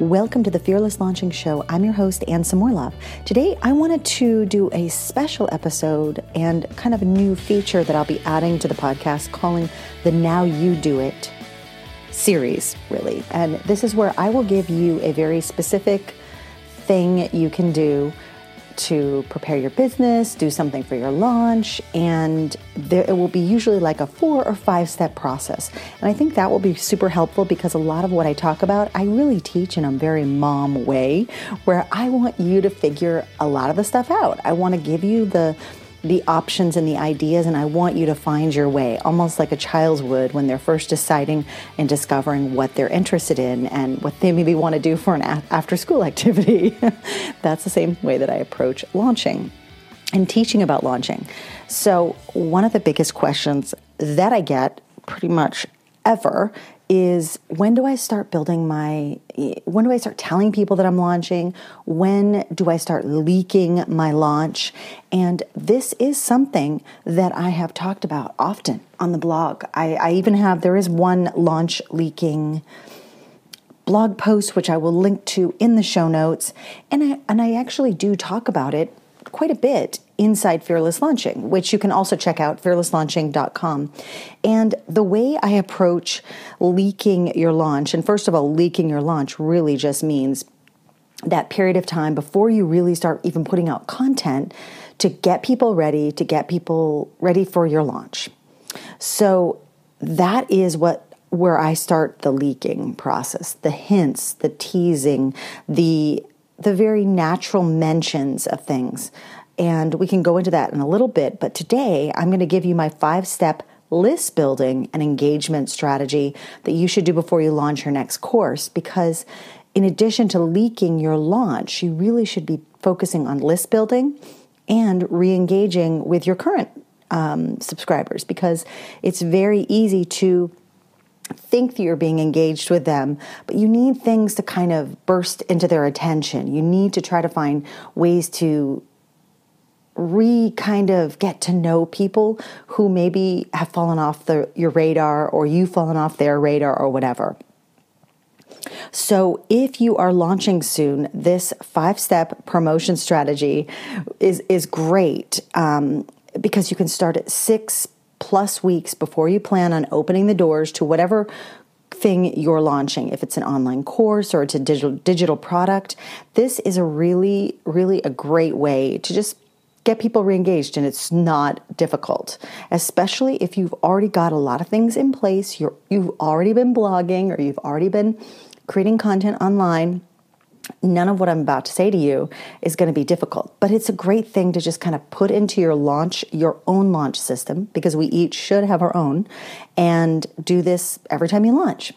Welcome to the Fearless Launching Show. I'm your host, Anne Samoilov. Today, I wanted to do a special episode and kind of a new feature that I'll be adding to the podcast calling the Now You Do It series, really. And this is where I will give you a very specific thing you can do to prepare your business, do something for your launch, and there, it will be usually like a four or five step process. And I think that will be super helpful because a lot of what I talk about, I really teach in a very mom way where I want you to figure a lot of the stuff out. I want to give you the the options and the ideas, and I want you to find your way, almost like a child would when they're first deciding and discovering what they're interested in and what they maybe want to do for an after school activity. That's the same way that I approach launching and teaching about launching. So, one of the biggest questions that I get pretty much ever is when do I start building my, when do I start telling people that I'm launching? When do I start leaking my launch? And this is something that I have talked about often on the blog. I, I even have, there is one launch leaking blog post, which I will link to in the show notes. And I, and I actually do talk about it quite a bit inside Fearless Launching, which you can also check out, fearlesslaunching.com. And the way I approach leaking your launch, and first of all, leaking your launch really just means that period of time before you really start even putting out content to get people ready, to get people ready for your launch. So that is what where I start the leaking process, the hints, the teasing, the the very natural mentions of things. And we can go into that in a little bit. But today, I'm going to give you my five step list building and engagement strategy that you should do before you launch your next course. Because in addition to leaking your launch, you really should be focusing on list building and re engaging with your current um, subscribers because it's very easy to think that you're being engaged with them, but you need things to kind of burst into their attention. You need to try to find ways to re kind of get to know people who maybe have fallen off the, your radar or you've fallen off their radar or whatever. So, if you are launching soon, this five step promotion strategy is, is great um, because you can start at six plus weeks before you plan on opening the doors to whatever thing you're launching if it's an online course or it's a digital digital product this is a really really a great way to just get people reengaged and it's not difficult especially if you've already got a lot of things in place you're you've already been blogging or you've already been creating content online none of what I'm about to say to you is going to be difficult, but it's a great thing to just kind of put into your launch, your own launch system, because we each should have our own, and do this every time you launch.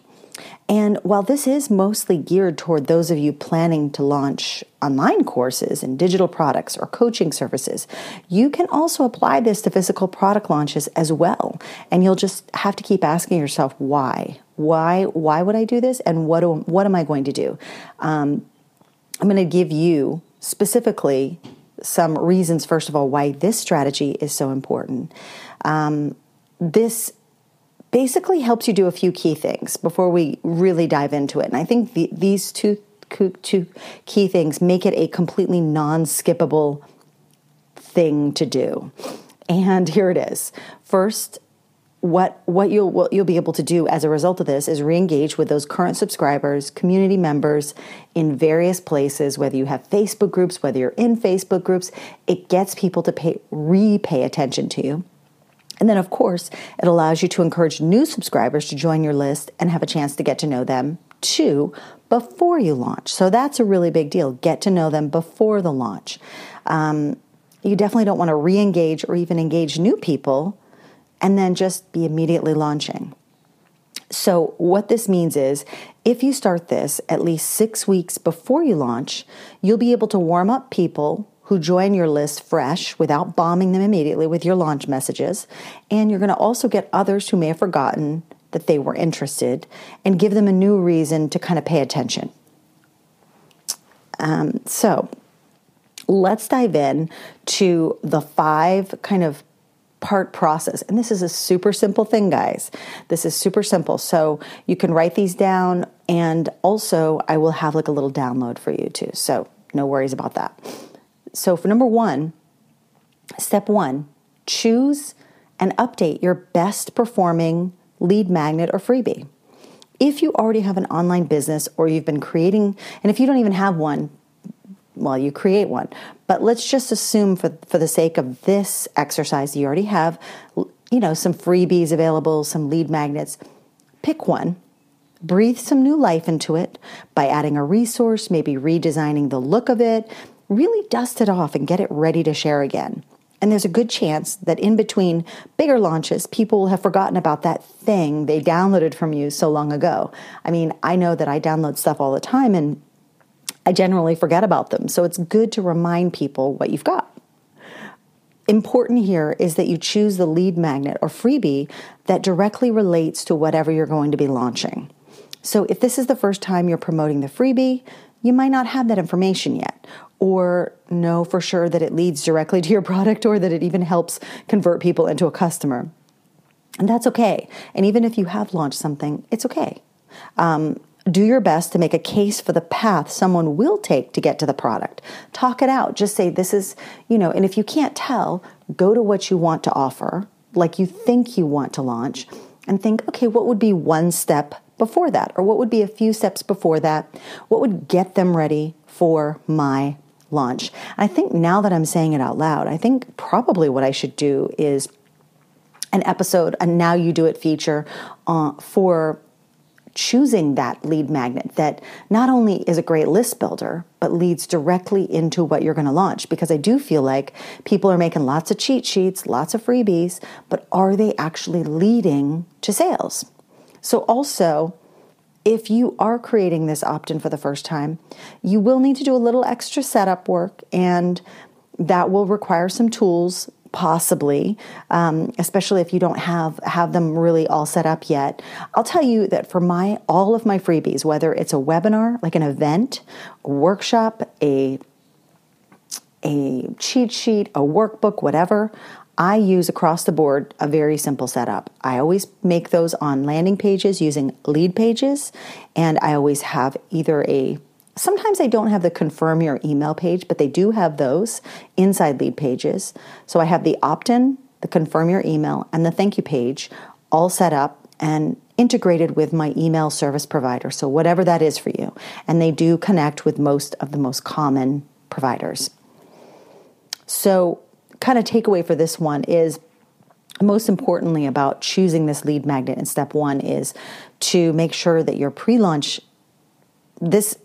And while this is mostly geared toward those of you planning to launch online courses and digital products or coaching services, you can also apply this to physical product launches as well. And you'll just have to keep asking yourself why. Why? Why would I do this? And what? Do, what am I going to do? Um, I'm going to give you specifically some reasons, first of all, why this strategy is so important. Um, this basically helps you do a few key things before we really dive into it. And I think the, these two, two key things make it a completely non skippable thing to do. And here it is. First, what what you'll what you'll be able to do as a result of this is re-engage with those current subscribers, community members in various places, whether you have Facebook groups, whether you're in Facebook groups, it gets people to pay repay attention to you. And then of course, it allows you to encourage new subscribers to join your list and have a chance to get to know them too before you launch. So that's a really big deal. Get to know them before the launch. Um, you definitely don't want to re-engage or even engage new people and then just be immediately launching. So, what this means is if you start this at least six weeks before you launch, you'll be able to warm up people who join your list fresh without bombing them immediately with your launch messages. And you're going to also get others who may have forgotten that they were interested and give them a new reason to kind of pay attention. Um, so, let's dive in to the five kind of part process. And this is a super simple thing, guys. This is super simple. So you can write these down, and also I will have like a little download for you too. So no worries about that. So for number one, step one, choose and update your best performing lead magnet or freebie. If you already have an online business or you've been creating, and if you don't even have one, well, you create one. But let's just assume for, for the sake of this exercise, you already have, you know, some freebies available, some lead magnets. Pick one, breathe some new life into it by adding a resource, maybe redesigning the look of it. Really dust it off and get it ready to share again. And there's a good chance that in between bigger launches, people will have forgotten about that thing they downloaded from you so long ago. I mean, I know that I download stuff all the time and I generally forget about them. So it's good to remind people what you've got. Important here is that you choose the lead magnet or freebie that directly relates to whatever you're going to be launching. So if this is the first time you're promoting the freebie, you might not have that information yet, or know for sure that it leads directly to your product or that it even helps convert people into a customer. And that's okay. And even if you have launched something, it's okay. Um, do your best to make a case for the path someone will take to get to the product. Talk it out. Just say, this is, you know, and if you can't tell, go to what you want to offer, like you think you want to launch, and think, okay, what would be one step before that? Or what would be a few steps before that? What would get them ready for my launch? I think now that I'm saying it out loud, I think probably what I should do is an episode, a Now You Do It feature uh, for choosing that lead magnet that not only is a great list builder, but leads directly into what you're going to launch. Because I do feel like people are making lots of cheat sheets, lots of freebies, but are they actually leading to sales? So, also, if you are creating this opt in for the first time, you will need to do a little extra setup work, and that will require some tools possibly, um, especially if you don't have have them really all set up yet. I'll tell you that for my all of my freebies, whether it's a webinar, like an event, a workshop, a a cheat sheet, a workbook, whatever, I use across the board a very simple setup. I always make those on landing pages using Leadpages, and I always have either a Sometimes I don't have the confirm your email page, but they do have those inside Leadpages. So I have the opt in, the confirm your email, and the thank you page all set up and integrated with my email service provider. So whatever that is for you. And they do connect with most of the most common providers. So, kind of takeaway for this one is most importantly about choosing this lead magnet in step one is to make sure that your pre-launch this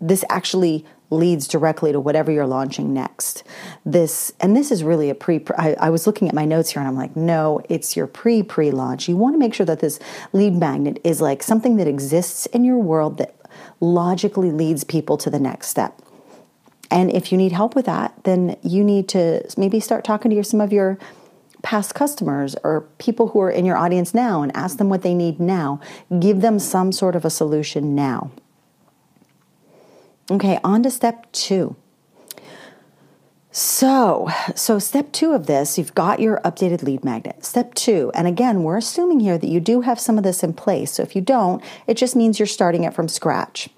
this actually leads directly to whatever you're launching next. This and this is really a pre. I, I, was looking at my notes here and I'm like, no, it's your pre pre launch. You want to make sure that this lead magnet is like something that exists in your world that logically leads people to the next step. And if you need help with that, then you need to maybe start talking to your, some of your past customers or people who are in your audience now and ask them what they need now. Give them some sort of a solution now. Okay, on to step two. So, so step two of this, you've got your updated lead magnet. Step two, and again, we're assuming here that you do have some of this in place. So if you don't, it just means you're starting it from scratch.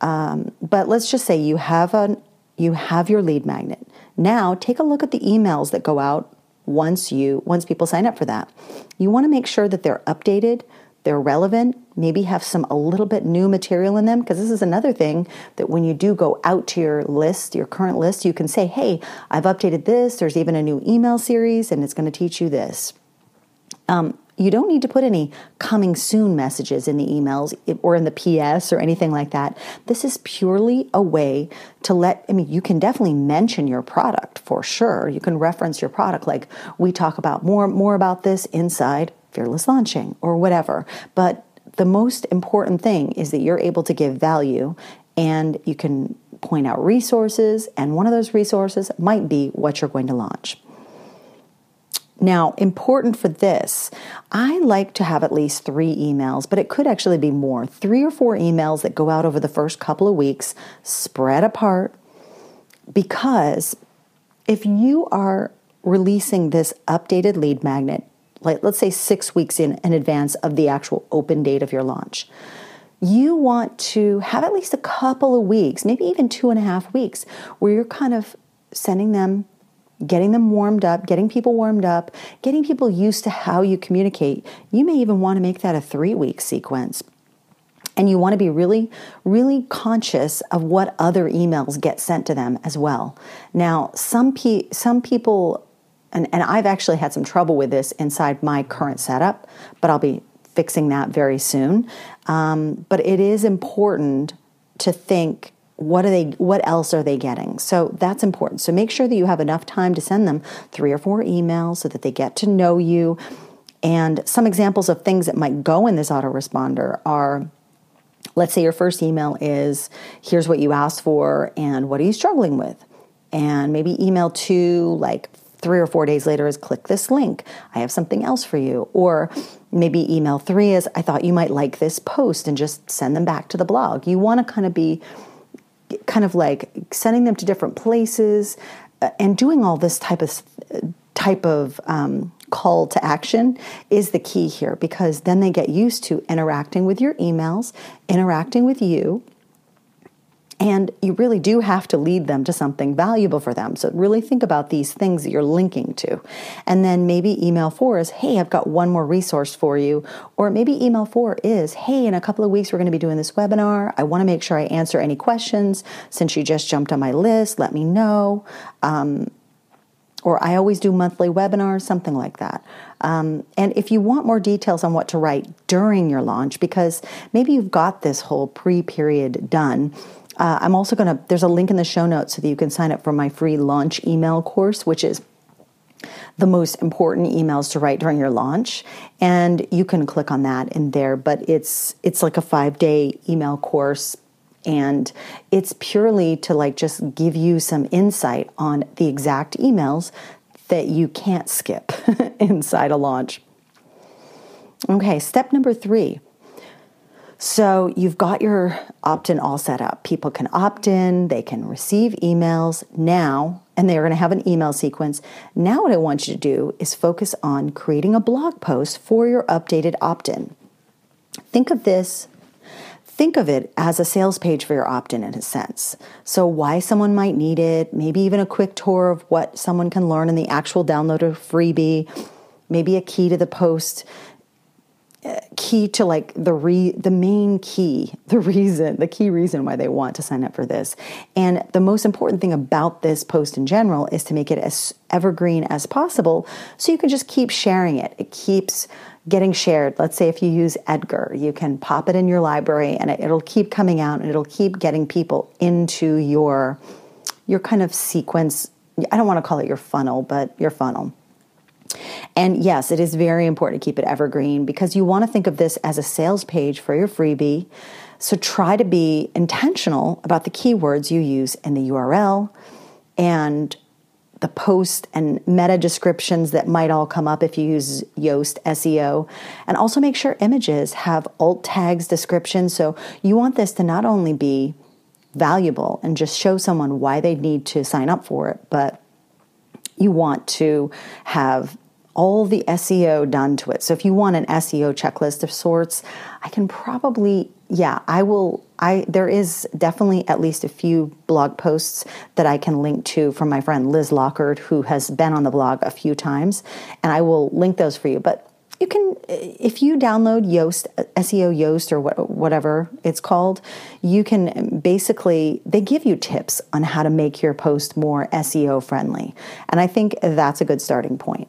Um, but let's just say you have a you have your lead magnet. Now take a look at the emails that go out once you once people sign up for that. You want to make sure that they're updated they're relevant, maybe have some a little bit new material in them because this is another thing that when you do go out to your list, your current list, you can say, "Hey, I've updated this. There's even a new email series and it's going to teach you this." Um, you don't need to put any coming soon messages in the emails or in the PS or anything like that. This is purely a way to let, I mean, you can definitely mention your product for sure. You can reference your product. Like we talk about more, more about this inside fearless launching or whatever. But the most important thing is that you're able to give value and you can point out resources, and one of those resources might be what you're going to launch. Now, important for this, I like to have at least three emails, but it could actually be more. Three or four emails that go out over the first couple of weeks, spread apart, because if you are releasing this updated lead magnet, like let's say six weeks in, in advance of the actual open date of your launch, you want to have at least a couple of weeks, maybe even two and a half weeks, where you're kind of sending them, getting them warmed up, getting people warmed up, getting people used to how you communicate. You may even want to make that a three week sequence. And you want to be really, really conscious of what other emails get sent to them as well. Now, some, pe- some people, and, and I've actually had some trouble with this inside my current setup, but I'll be fixing that very soon. Um, but it is important to think what are they what else are they getting so that's important so make sure that you have enough time to send them three or four emails so that they get to know you and some examples of things that might go in this autoresponder are let's say your first email is here's what you asked for and what are you struggling with and maybe email two like three or four days later is click this link. I have something else for you. Or maybe email three is I thought you might like this post and just send them back to the blog. You want to kind of be kind of like sending them to different places uh, and doing all this type of type of um, call to action is the key here because then they get used to interacting with your emails, interacting with you and you really do have to lead them to something valuable for them. So really think about these things that you're linking to. And then maybe email four is, hey, I've got one more resource for you. Or maybe email four is, hey, in a couple of weeks, we're going to be doing this webinar. I want to make sure I answer any questions. Since you just jumped on my list, let me know. Um, or I always do monthly webinars, something like that. Um, and if you want more details on what to write during your launch, because maybe you've got this whole pre period done, uh, I'm also going to, there's a link in the show notes so that you can sign up for my free launch email course, which is the most important emails to write during your launch. And you can click on that in there but it's it's like a 5 day email course. And it's purely to like just give you some insight on the exact emails that you can't skip inside a launch. Okay step number 3 so you've got your opt in all set up. People can opt in, they can receive emails now, and they're going to have an email sequence. Now, what I want you to do is focus on creating a blog post for your updated opt in. Think of this. Think of it as a sales page for your opt in in a sense. So, why someone might need it, maybe even a quick tour of what someone can learn in the actual downloader freebie, maybe a key to the post key to like the re the main key the reason the key reason why they want to sign up for this. And the most important thing about this post in general is to make it as evergreen as possible so you can just keep sharing it. It keeps getting shared. Let's say if you use edgar you can pop it in your library and it, it'll keep coming out and it'll keep getting people into your your kind of sequence. I don't want to call it your funnel but your funnel and yes, it is very important to keep it evergreen because you want to think of this as a sales page for your freebie. So try to be intentional about the keywords you use in the URL and the post and meta descriptions that might all come up if you use Yoast SEO. And also make sure images have alt tags descriptions. So you want this to not only be valuable and just show someone why they need to sign up for it, but you want to have all the SEO done to it. So if you want an SEO checklist of sorts, I can probably yeah, I will I there is definitely at least a few blog posts that I can link to from my friend Liz Lockard who has been on the blog a few times and I will link those for you. But you can if you download Yoast SEO Yoast or what, whatever it's called, you can basically they give you tips on how to make your post more SEO friendly. And I think that's a good starting point.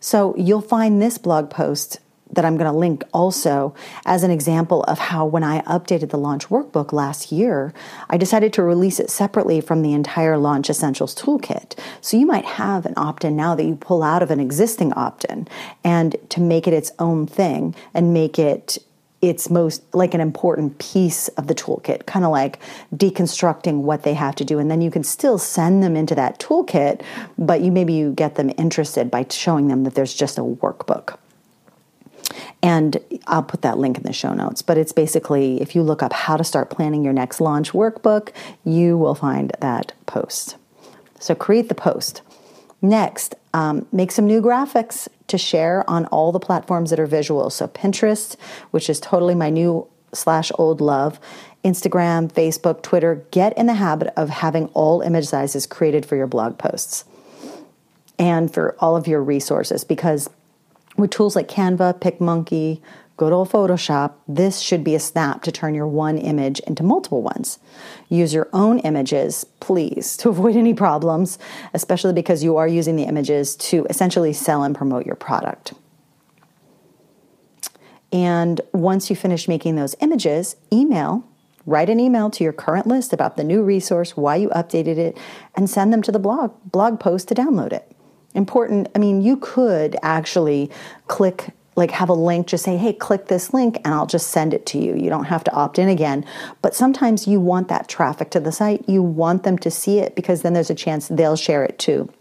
So you'll find this blog post that I'm going to link also as an example of how when I updated the launch workbook last year, I decided to release it separately from the entire Launch Essentials toolkit. So you might have an opt in now that you pull out of an existing opt in and to make it its own thing and make it it's most like an important piece of the toolkit, kind of like deconstructing what they have to do. And then you can still send them into that toolkit, but you maybe you get them interested by showing them that there's just a workbook. And I'll put that link in the show notes. But it's basically if you look up how to start planning your next launch workbook, you will find that post. So create the post. Next, um, make some new graphics to share on all the platforms that are visual. So Pinterest, which is totally my new slash old love, Instagram, Facebook, Twitter. Get in the habit of having all image sizes created for your blog posts and for all of your resources because with tools like Canva, PicMonkey, good old Photoshop, this should be a snap to turn your one image into multiple ones. Use your own images, please, to avoid any problems, especially because you are using the images to essentially sell and promote your product. And once you finish making those images, email, write an email to your current list about the new resource, why you updated it, and send them to the blog blog post to download it. Important, I mean, you could actually click like have a link just say hey click this link and i'll just send it to you. You don't have to opt in again. But sometimes you want that traffic to the site. You want them to see it because then there's a chance they'll share it too.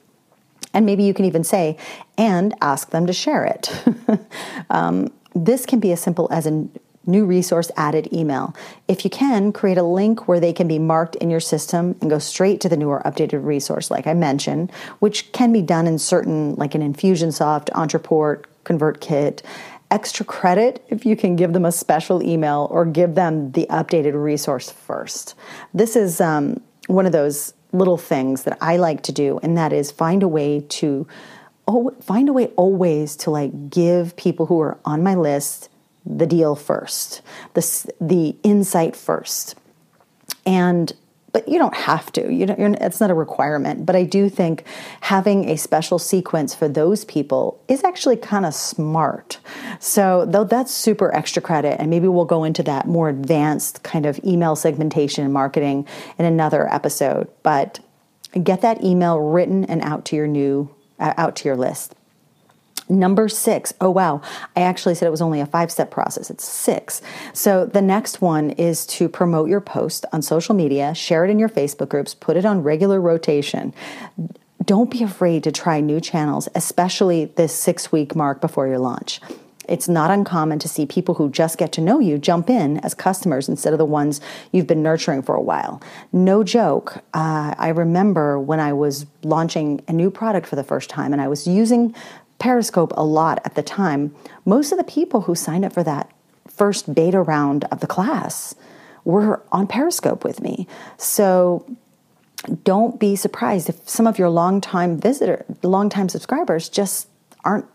And maybe you can even say and ask them to share it. Um, this can be as simple as a new resource added email. If you can, create a link where they can be marked in your system and go straight to the newer updated resource, like I mentioned, which can be done in certain, like in Infusionsoft, Ontraport, ConvertKit. Extra credit if you can give them a special email or give them the updated resource first. This is um, one of those little things that I like to do, and that is find a way to oh, find a way always to like give people who are on my list the deal first, the, the insight first. And but you don't have to. You don't, it's not a requirement. But I do think having a special sequence for those people is actually kind of smart. So though that's super extra credit, and maybe we'll go into that more advanced kind of email segmentation and marketing in another episode. But get that email written and out to your new uh, out to your list. Number six, oh wow, I actually said it was only a five step process. It's six. So the next one is to promote your post on social media, share it in your Facebook groups, put it on regular rotation. Don't be afraid to try new channels, especially this six week mark before your launch. It's not uncommon to see people who just get to know you jump in as customers instead of the ones you've been nurturing for a while. No joke. Uh, I remember when I was launching a new product for the first time and I was using Periscope a lot at the time, most of the people who signed up for that first beta round of the class were on Periscope with me. So don't be surprised if some of your longtime visitor, longtime subscribers just aren't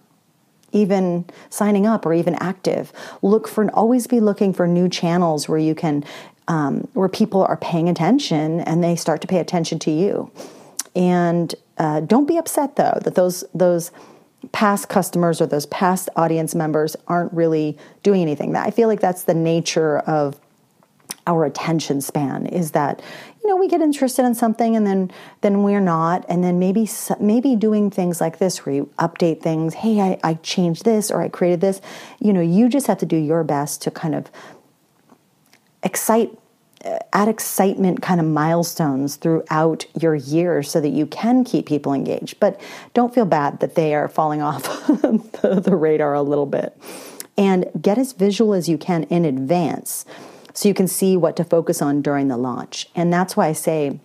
even signing up or even active. Look for always be looking for new channels where you can um, where people are paying attention and they start to pay attention to you. And uh, don't be upset though that those those past customers or those past audience members aren't really doing anything. I feel like that's the nature of our attention span is that you know we get interested in something and then then we're not and then maybe maybe doing things like this where you update things hey I, I changed this or i created this you know you just have to do your best to kind of excite Uh, add excitement kind of milestones throughout your year so that you can keep people engaged. But don't feel bad that they are falling off the, the radar a little bit. And get as visual as you can in advance so you can see what to focus on during the launch. And that's why I say,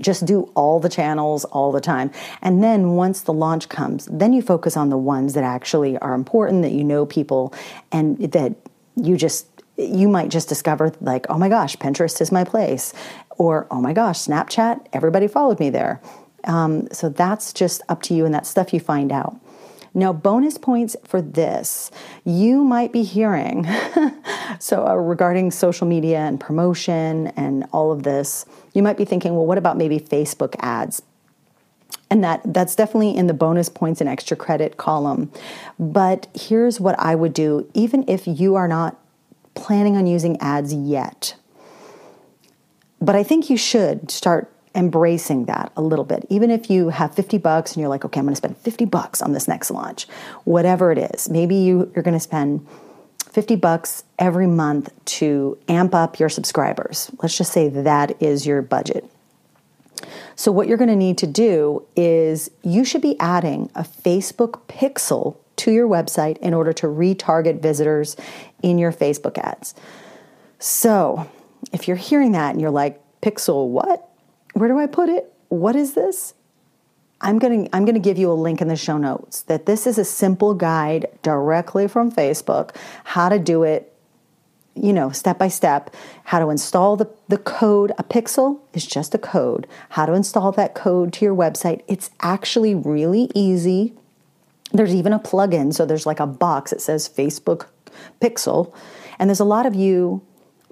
just do all the channels all the time. And then once the launch comes, then you focus on the ones that actually are important, that you know people, and that you just you might just discover like oh my gosh pinterest is my place or oh my gosh snapchat everybody followed me there. Um, so that's just up to you and that stuff you find out. Now bonus points for this. You might be hearing so uh, regarding social media and promotion and all of this you might be thinking well what about maybe facebook ads? And that that's definitely in the bonus points and extra credit column. But here's what i would do. Even if you are not planning on using ads yet. But I think you should start embracing that a little bit. Even if you have 50 bucks and you're like, okay, I'm going to spend 50 bucks on this next launch, whatever it is. Maybe you, you're going to spend 50 bucks every month to amp up your subscribers. Let's just say that is your budget. So, what you're going to need to do is you should be adding a Facebook pixel to your website in order to retarget visitors in your Facebook ads. So, if you're hearing that and you're like, Pixel, what? Where do I put it? What is this? I'm going to I'm going to give you a link in the show notes that this is a simple guide directly from Facebook how to do it you know, step by step, how to install the, the code. A pixel is just a code. How to install that code to your website. It's actually really easy. There's even a plugin. So there's like a box that says Facebook Pixel. And there's a lot of you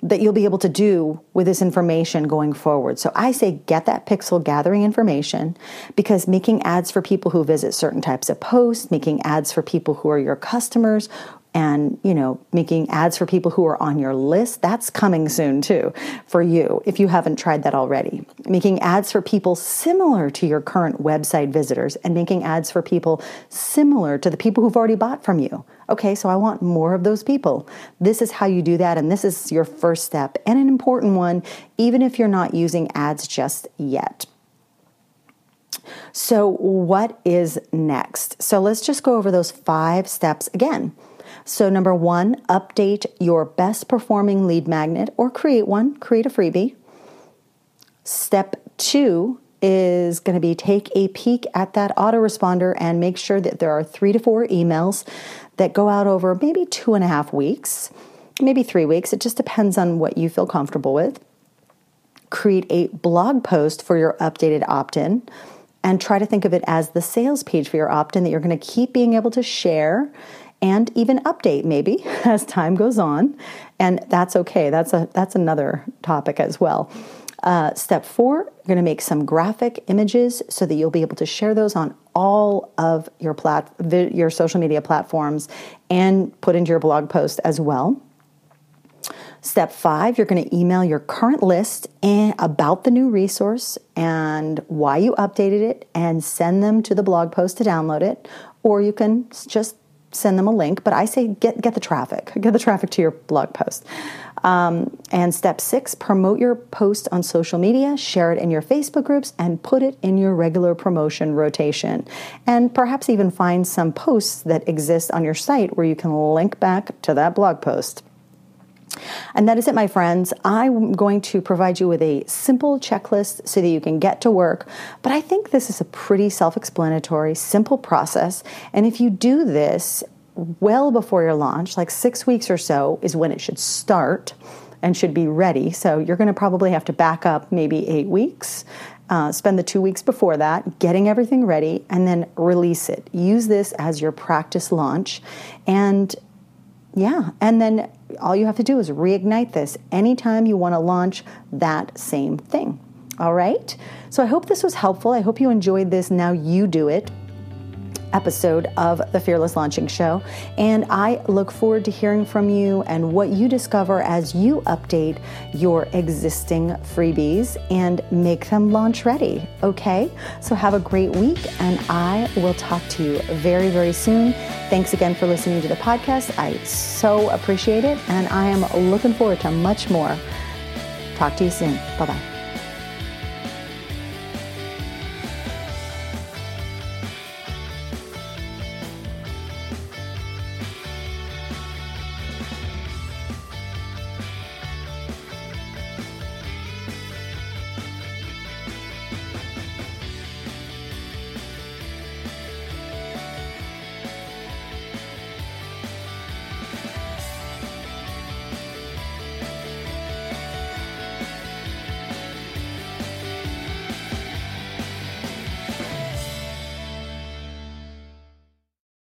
that you'll be able to do with this information going forward. So I say get that pixel gathering information because making ads for people who visit certain types of posts, making ads for people who are your customers and you know making ads for people who are on your list that's coming soon too for you if you haven't tried that already making ads for people similar to your current website visitors and making ads for people similar to the people who've already bought from you okay so i want more of those people this is how you do that and this is your first step and an important one even if you're not using ads just yet so, what is next? So, let's just go over those five steps again. So, number one, update your best performing lead magnet or create one, create a freebie. Step two is going to be take a peek at that autoresponder and make sure that there are three to four emails that go out over maybe two and a half weeks, maybe three weeks. It just depends on what you feel comfortable with. Create a blog post for your updated opt in and try to think of it as the sales page for your opt in that you're going to keep being able to share and even update maybe as time goes on. And that's okay. That's a that's another topic as well. Uh, step four you're going to make some graphic images so that you'll be able to share those on all of your plat your social media platforms and put into your blog post as well. Step five, you're going to email your current list and about the new resource and why you updated it and send them to the blog post to download it. Or you can just send them a link, but I say get get the traffic, get the traffic to your blog post. Um, and step six, promote your post on social media, share it in your Facebook groups, and put it in your regular promotion rotation. And perhaps even find some posts that exist on your site where you can link back to that blog post. And that is it, my friends. I'm going to provide you with a simple checklist so that you can get to work. But I think this is a pretty self explanatory, simple process. And if you do this well before your launch, like six weeks or so is when it should start and should be ready. So you're going to probably have to back up maybe eight weeks. Uh, spend the two weeks before that getting everything ready and then release it. Use this as your practice launch. And yeah, and then all you have to do is reignite this anytime you want to launch that same thing. All right? So I hope this was helpful. I hope you enjoyed this. Now you do it episode of the Fearless Launching Show. And I look forward to hearing from you and what you discover as you update your existing freebies and make them launch ready. Okay? So have a great week, and I will talk to you very, very soon. Thanks again for listening to the podcast. I so appreciate it, and I am looking forward to much more. Talk to you soon. Bye bye.